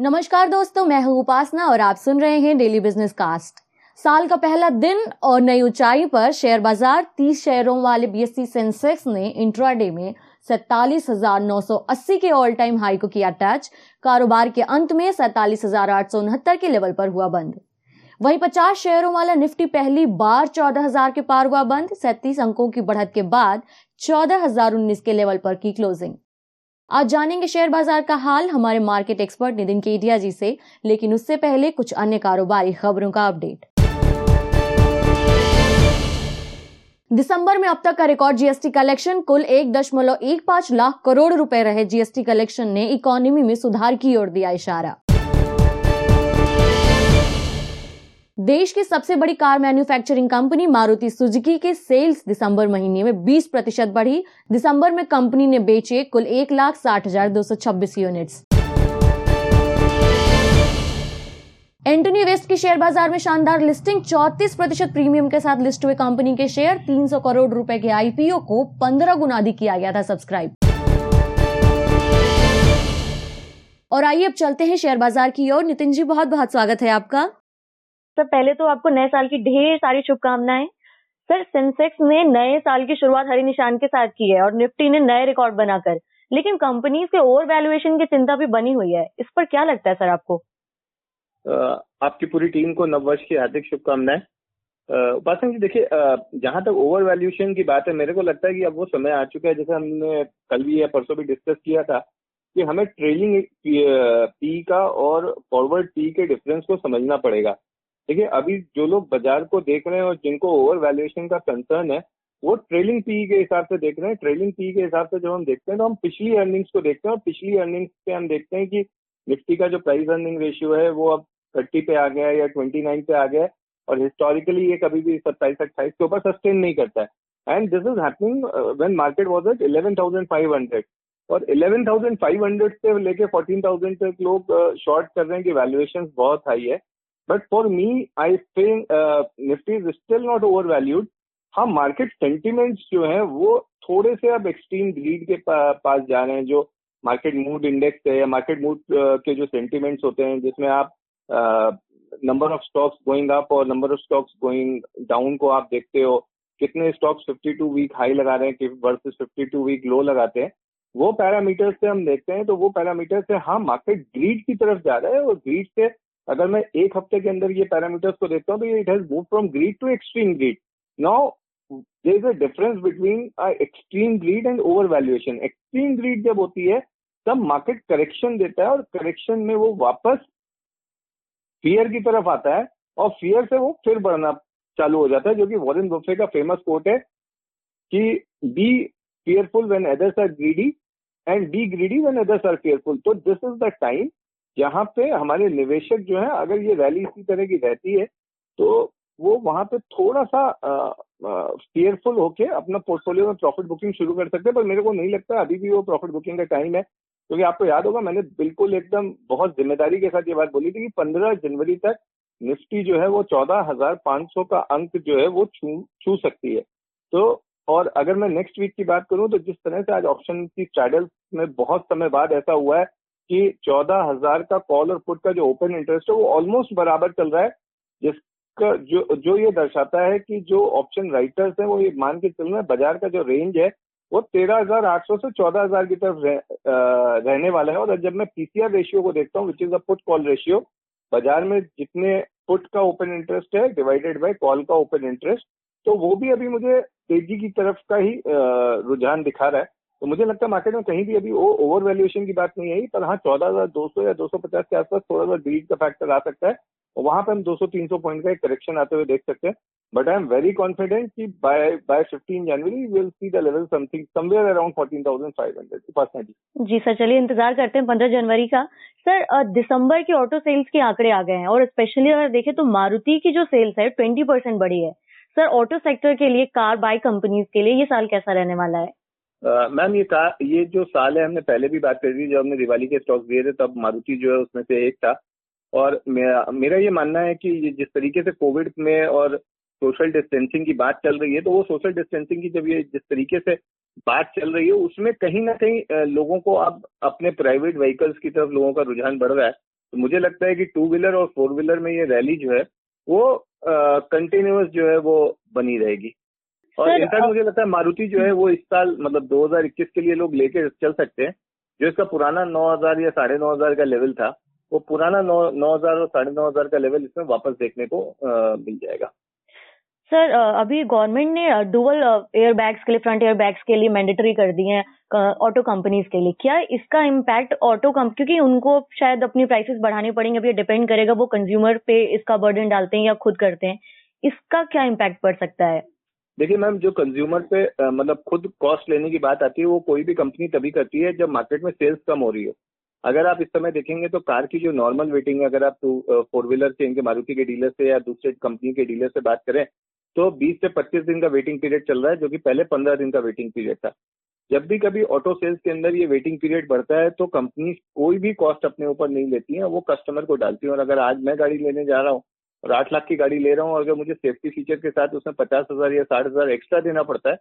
नमस्कार दोस्तों, मैं हूँ उपासना और आप सुन रहे हैं डेली बिज़नेस कास्ट साल का पहला दिन और नई ऊंचाई पर शेयर बाज़ार 30 शेयरों वाले बीएससी सेंसेक्स ने इंट्राडे में सैतालीस हज़ार नौ सौ अस्सी के ऑल टाइम हाई को किया टच कारोबार के अंत में सैतालीस हज़ार आठ सौ उनहत्तर के लेवल पर हुआ बंद। वहीं 50 शेयरों वाला निफ्टी पहली बार चौदह हज़ार के पार हुआ बंद। सैतीस अंकों की बढ़त के बाद चौदह हज़ार उन्नीस के लेवल पर की क्लोजिंग आज जानेंगे शेयर बाज़ार का हाल। हमारे मार्केट एक्सपर्ट नितिन केडिया जी से, लेकिन उससे पहले कुछ अन्य कारोबारी खबरों का अपडेट। दिसंबर में अब तक का रिकॉर्ड जीएसटी कलेक्शन कुल एक दशमलव एक पाँच लाख करोड़ रुपए रहे। जीएसटी कलेक्शन ने इकोनॉमी में सुधार की ओर दिया इशारा। देश की सबसे बड़ी car manufacturing company Maruti Suzuki के सेल्स दिसंबर महीने में 20 प्रतिशत बढ़ी। दिसंबर में कंपनी ने बेचे कुल एक लाख साठ हज़ार दो सौ छब्बीस यूनिट्स एंटनी वेस्ट के शेयर बाज़ार में शानदार लिस्टिंग 34 प्रतिशत प्रीमियम के साथ लिस्ट हुए कंपनी के शेयर 300 करोड़ रुपए के आईपीओ को 15 गुना अधिक किया गया था सब्सक्राइब और आइए अब चलते हैं शेयर बाज़ार की ओर। नितिन जी बहुत बहुत स्वागत है आपका। सर, पहले तो आपको नए साल की ढेर सारी शुभकामनाएँ। सर, सेंसेक्स ने नए साल की शुरुआत हरी निशान के साथ की है और निफ्टी ने नए रिकॉर्ड बनाकर। लेकिन कंपनीज़ के ओवर वैल्यूएशन की चिंता भी बनी हुई है। इस पर क्या लगता है सर आपको? आपकी पूरी टीम को नववर्ष की हार्दिक शुभकामनाएँ। उपासन जी देखिए जहाँ तक ओवर वैल्यूएशन की बात है, मेरे को लगता है कि अब वो समय आ चुका है, जैसे हमने कल भी या परसों भी डिस्कस किया था, कि हमें ट्रेलिंग पी का और फॉरवर्ड पी के डिफरेंस को समझना पड़ेगा। देखिए अभी जो लोग बाज़ार को देख रहे हैं और जिनको ओवर वैल्यूएशन का कंसर्न है वो ट्रेलिंग पी के हिसाब से देख रहे हैं। ट्रेलिंग पी के हिसाब से जब हम देखते हैं तो हम पिछली अर्निंग्स को देखते हैं और पिछली अर्निंग्स पे हम देखते हैं कि निफ्टी का जो प्राइस अर्निंग रेशियो है वो अब थर्टी पे आ गया है या ट्वेंटी नाइन पे आ गया है और हिस्टोरिकली ये कभी भी सत्ताईस अट्ठाईस के ऊपर सस्टेन नहीं करता है। And this is happening when market was at eleven thousand five hundred और इलेवन थाउज़ेंड फाइव हंड्रेड से लेके फोर्टीन थाउज़ेंड तक लोग शॉर्ट uh, कर रहे हैं कि वैल्यूएशन बहुत हाई है। But for me I think Nifty is still not over valued हाँ मार्केट सेंटिमेंट्स जो है वो थोड़े से अब एक्सट्रीम ग्रीड के पा, पास जा रहे हैं जो मार्केट मूड इंडेक्स है या मार्केट मूड uh, के जो सेंटिमेंट्स होते हैं जिसमें आप number of stocks going up और number of stocks going down को आप देखते हो कितने स्टॉक्स 52 वीक हाई लगा रहे हैं कि वर्सेस 52 वीक लो लगाते हैं वो पैरामीटर्स से हम देखते हैं तो वो पैरामीटर से हाँ मार्केट ग्रीड की तरफ़ जा रहा है और ग्रीड से अगर मैं एक हफ़्ते के अंदर ये पैरामीटर्स को देखता हूँ तो it has move from greed to extreme greed now there is a difference between extreme greed and over valuation extreme greed जब होती है, तब मार्केट करेक्शन देता है और करेक्शन में वो वापस फियर की तरफ़ आता है और फियर से वो फिर बढ़ना चालू हो जाता है, जो कि वॉरेन बफे का फ़ेमस कोट है कि be fearful when others are greedy and be greedy when others are fearful. तो दिस इज़ द टाइम जहाँ पे हमारे निवेशक जो है, अगर ये रैली इसी तरह की रहती है तो वो वहाँ पे थोड़ा सा फियरफुल होके अपना पोर्टफोलियो में प्रॉफिट बुकिंग शुरू कर सकते हैं, पर मेरे को नहीं लगता अभी भी वो प्रॉफिट बुकिंग का टाइम है। क्योंकि आपको याद होगा, मैंने बिल्कुल एकदम बहुत ज़िम्मेदारी के साथ ये बात बोली थी कि पंद्रह जनवरी तक निफ्टी जो है, वो चौदह हज़ार पाँच सौ का अंक जो है, वो छू छू सकती है। तो और अगर मैं नेक्स्ट वीक की बात करूँ तो जिस तरह से आज ऑप्शन की स्ट्रैडल में बहुत समय बाद ऐसा हुआ है कि चौदह हज़ार का कॉल और पुट का जो ओपन इंटरेस्ट है वो ऑलमोस्ट बराबर चल रहा है। जिसका जो जो ये दर्शाता है कि जो ऑप्शन राइटर्स हैं वो ये मान के चल रहे हैं बाज़ार का जो रेंज है वो तेरह हज़ार आठ सौ से चौदह हज़ार की तरफ़ रह, रहने वाला है। और जब मैं पीसीआर रेशियो को देखता हूँ which is a put call ratio बाज़ार में जितने पुट का ओपन इंटरेस्ट है डिवाइडेड बाय कॉल का ओपन इंटरेस्ट तो वो भी अभी मुझे तेज़ी की तरफ़ का ही रुझान दिखा रहा है। तो मुझे लगता है मार्केट में कहीं भी अभी वो ओवर वैल्यूएशन की बात नहीं आई, पर हाँ चौदह हज़ार दो सौ या दो सौ पचास के आसपास थोड़ा सा ग्रीड का फैक्टर आ सकता है। और वहाँ पर हम दो सौ, तीन सौ पॉइंट का एक करेक्शन आते हुए देख सकते हैं। But I am very confident कि by by 15 January will see the level something somewhere around 14500 personally ji sir, चलिए इंतज़ार करते हैं 15 जनवरी का। सर दिसंबर के ऑटो सेल्स के आंकड़े आ गए हैं, और स्पेशली अगर देखें तो मारुति की जो सेल्स है ट्वेंटी परसेंट बढ़ी है। सर ऑटो सेक्टर के लिए कार बाइक कंपनीज़ के लिए ये साल कैसा रहने वाला है? मैम, ये कार ये जो साल है, हमने पहले भी बात करी थी, जब हमने दिवाली के स्टॉक दिए थे, तब मारुति जो है, उसमें से एक था। और मेरा मेरा ये मानना है कि जिस तरीके से कोविड में और सोशल डिस्टेंसिंग की बात चल रही है तो वो सोशल डिस्टेंसिंग की जब ये जिस तरीके से बात चल रही है, उसमें कहीं ना कहीं लोगों को अब अपने प्राइवेट व्हीकल्स की तरफ़ लोगों का रुझान बढ़ रहा है। तो मुझे लगता है कि टू व्हीलर और फोर व्हीलर में ये रैली जो है, वो कंटिन्यूस जो है, वो बनी रहेगी। और इनफैक्ट मुझे लगता है मारुति जो है वो इस साल मतलब 2021 के लिए लोग लेके चल सकते हैं। जो इसका पुराना 9000 या साढ़े नौ का लेवल था वो पुराना नौ नौ हज़ार और साढ़े नौ हज़ार का लेवल इसमें वापस देखने को आ, मिल जाएगा। सर अभी गवर्नमेंट ने डुअल एयर बैग्स के लिए फ्रंट एयर बैग्स के लिए मैंडेटरी कर दिए हैं ऑटो कंपनीज़ के लिए। क्या इसका इम्पैक्ट ऑटो कंप क्योंकि उनको शायद अपनी प्राइसेस बढ़ानी पड़ेंगे अभी डिपेंड करेगा वो कंज्यूमर पे इसका बर्डन डालते हैं या खुद करते हैं। इसका क्या इम्पैक्ट पड़ सकता है? देखिए मैम, जो कंज्यूमर पे मतलब खुद कॉस्ट लेने की बात आती है, वो कोई भी कंपनी तभी करती है जब मार्केट में सेल्स कम हो रही हो। अगर आप इस समय देखेंगे तो कार की जो नॉर्मल वेटिंग है, अगर आप टू फोर व्हीलर से इनके मारुति के डीलर से या दूसरे कंपनी के डीलर से बात करें तो 20 से 25 दिन का वेटिंग पीरियड चल रहा है, जो कि पहले 15 दिन का वेटिंग पीरियड था। जब भी कभी ऑटो सेल्स के अंदर ये वेटिंग पीरियड बढ़ता है तो कंपनी कोई भी कॉस्ट अपने ऊपर नहीं लेती है, वो कस्टमर को डालती है। और अगर आज मैं गाड़ी लेने जा रहा हूँ और आठ लाख की गाड़ी ले रहा हूँ, अगर मुझे सेफ्टी फीचर के साथ उसमें पचास हज़ार या साठ हज़ार एक्स्ट्रा देना पड़ता है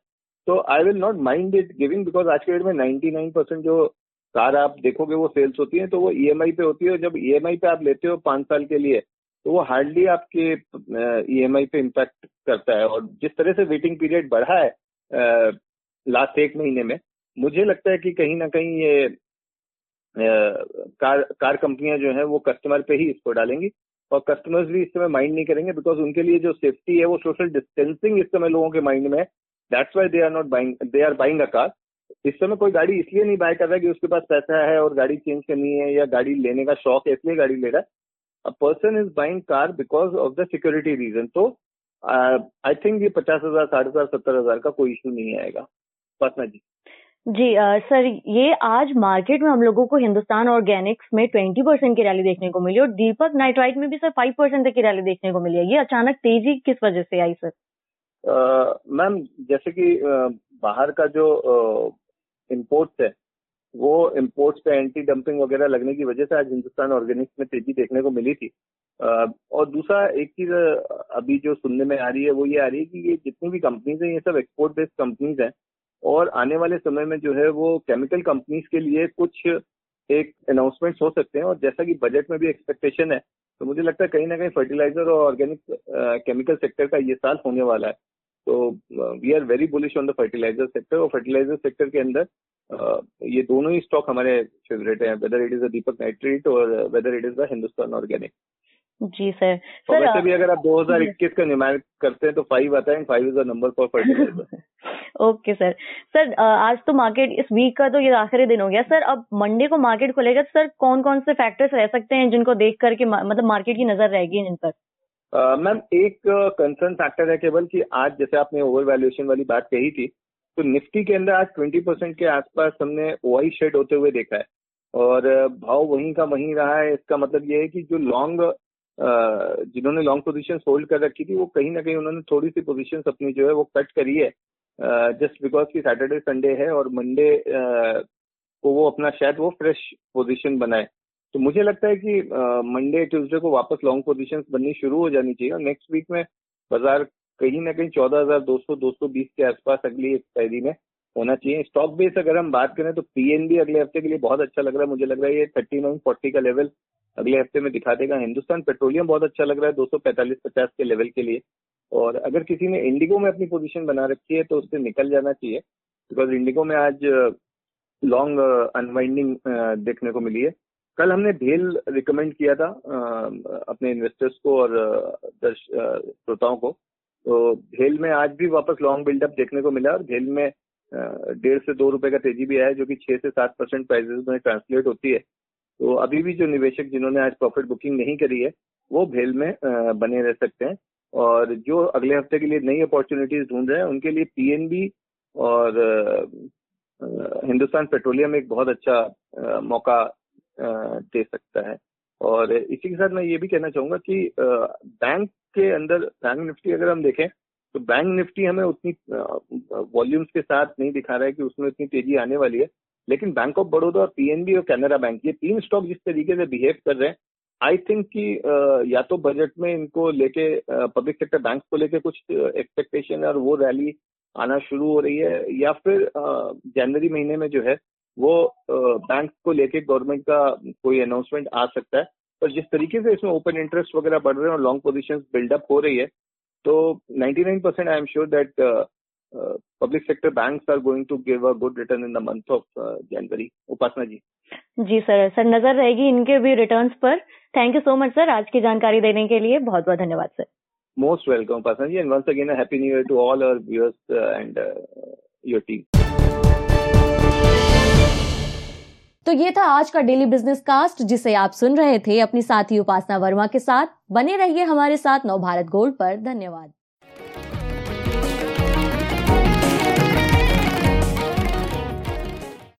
तो I will not mind it giving because आज के डेट में नाइन्टी नाइन परसेंट जो कार आप देखोगे वो सेल्स होती है तो वो ईएमआई पे होती है और जब ईएमआई पे आप लेते हो पाँच साल के लिए तो वो हार्डली आपके ई पे इम्पैक्ट करता है। और जिस तरह से वेटिंग पीरियड बढ़ा है लास्ट एक महीने में, मुझे लगता है कि कहीं ना कहीं ये कार कार कंपनियाँ जो है वो कस्टमर पे ही इसको डालेंगी। और कस्टमर्स भी इस समय माइंड नहीं करेंगे बिकॉज़ उनके लिए जो सेफ्टी है, वो सोशल डिस्टेंसिंग इस समय लोगों के माइंड में है। That's why they are not buying they are buying a car इस समय कोई गाड़ी इसलिए नहीं बाय कर रहा है कि उसके पास पैसा है और गाड़ी चेंज करनी है या गाड़ी लेने का शौक है, इसलिए गाड़ी ले रहा है। A person is buying car because of the security reason तो आई थिंक ये पचास हज़ार, साठ हज़ार, सत्तर हज़ार का कोई इशू नहीं आएगा। पसना जी। जी आ, सर ये आज मार्केट में हम लोगों को हिंदुस्तान ऑर्गेनिक्स में ट्वेंटी परसेंट की रैली देखने को मिली और दीपक नाइट्राइट में भी सर फाइव परसेंट तक की रैली देखने को मिली है। ये अचानक तेज़ी किस वजह से आई सर? मैम जैसे कि बाहर का जो इम्पोर्ट्स है वो इम्पोर्ट्स पे एंटी डंपिंग वगैरह लगने की वजह से आज हिंदुस्तान ऑर्गेनिक्स में तेज़ी देखने को मिली थी। और दूसरा एक चीज़ अभी जो सुनने में आ रही है वो ये आ रही है कि ये जितनी भी कंपनीज़ हैं ये सब एक्सपोर्ट बेस्ड कंपनीज़ हैं और आने वाले समय में जो है वो केमिकल कंपनीज़ के लिए कुछ एक अनाउंसमेंट हो सकते हैं और जैसा कि बजट में भी एक्सपेक्टेशन है तो मुझे लगता है कहीं ना कहीं फर्टिलाइज़र और ऑर्गेनिक केमिकल सेक्टर का ये साल होने वाला है। तो we are very bullish on the fertiliser sector और फर्टिलाइज़र सेक्टर के अंदर uh, ये दोनों ही स्टॉक हमारे फेवरेट हैं whether it is a Deepak nitrate और whether it is the Hindustan organic ji sir sir वैसे भी अगर आप 2021 का न्यूमैरिक करते हैं तो फाइव आता है five is the number for fertiliser okay sir sir आज तो मार्केट इस वीक का तो ये आखिरी दिन हो गया। सर अब मंडे को मार्केट खुलेगा तो सर कौन कौन से फैक्टर्स रह सकते हैं जिनको देख करके मतलब मार्केट की नज़र रहेगी जिन पर? मैम एक कंसर्न फैक्टर है केवल कि आज जैसे आपने ओवर वैल्यूएशन वाली बात कही थी तो निफ्टी के अंदर आज 20 परसेंट के आसपास हमने ओ शेड होते हुए देखा है। और भाव वहीं का वहीं रहा है। इसका मतलब ये है कि जो लॉन्ग जिन्होंने लॉन्ग पोजीशन होल्ड कर रखी थी, वो कहीं ना कहीं उन्होंने थोड़ी सी पोजीशन अपनी जो है वो कट करी है। जस्ट बिकॉज़ की सैटरडे संडे है और मंडे को वो अपना शायद वो फ्रेश पोजीशन बनाए। तो मुझे लगता है कि मंडे ट्यूसडे को वापस लॉन्ग पोजीशंस बननी शुरू हो जानी चाहिए और नेक्स्ट वीक में बाज़ार कहीं ना कहीं चौदह हज़ार दो सौ दो सौ बीस के आसपास अगली पैरी में होना चाहिए। स्टॉक बेस अगर हम बात करें तो पीएनबी अगले हफ़्ते के लिए बहुत अच्छा लग रहा है। मुझे लग रहा है ये थर्टी नाइन फोर्टी का लेवल अगले हफ़्ते में दिखा देगा। हिंदुस्तान पेट्रोलियम बहुत अच्छा लग रहा है दो सौ पैंतालीस पचास के लेवल के लिए। और अगर किसी ने इंडिगो में अपनी पोजीशन बना रखी है तो उससे निकल जाना चाहिए बिकॉज़ इंडिगो में आज लॉन्ग अनवाइंडिंग देखने को मिली है। कल हमने भेल रिकमेंड किया था अपने इन्वेस्टर्स को और श्रोताओं को। तो भेल में आज भी वापस लॉन्ग बिल्डअप देखने को मिला और भेल में डेढ़ से दो रुपए का तेज़ी भी आया, जो कि छह से सात परसेंट प्राइजेस में ट्रांसलेट होती है। तो अभी भी जो निवेशक जिन्होंने आज प्रॉफिट बुकिंग नहीं करी है, वो भेल में बने रह सकते हैं। और जो अगले हफ़्ते के लिए नई अपॉर्चुनिटीज़ ढूंढ रहे हैं, उनके लिए पीएनबी और हिंदुस्तान पेट्रोलियम एक बहुत अच्छा मौका दे सकता है। और इसी के साथ मैं ये भी कहना चाहूँगा कि बैंक के अंदर, बैंक निफ्टी अगर हम देखें तो बैंक निफ्टी हमें उतनी वॉल्यूम्स के साथ नहीं दिखा रहा है कि उसमें इतनी तेज़ी आने वाली है। लेकिन बैंक ऑफ़ बड़ौदा और पीएनबी और कैनरा बैंक ये तीन स्टॉक जिस तरीके से बिहेव कर रहे हैं आई थिंक कि या तो बजट में इनको लेके पब्लिक सेक्टर बैंक को लेके कुछ एक्सपेक्टेशन और वो रैली आना शुरू हो रही है, या फिर जनवरी महीने में जो है, वो बैंक को लेके गवर्नमेंट का कोई अनाउंसमेंट आ सकता है। पर जिस तरीके से इसमें ओपन इंटरेस्ट वगैरह बढ़ रहे हैं और लॉन्ग पोजिशन बिल्डअप हो रही है तो 99 percent I am sure that public sector banks are going to give a good return in the month of January Upasana ji. Ji, sir sir, नज़र रहेगी इनके भी रिटर्न्स पर। Thank you so much sir आज की जानकारी देने के लिए बहुत बहुत धन्यवाद sir most welcome person ji and once again happy new year to all our viewers and your team तो ये था आज का डेली बिज़नेस कास्ट जिसे आप सुन रहे थे अपनी साथी उपासना वर्मा के साथ। बने रहिए हमारे साथ नव भारत गोल्ड पर। धन्यवाद।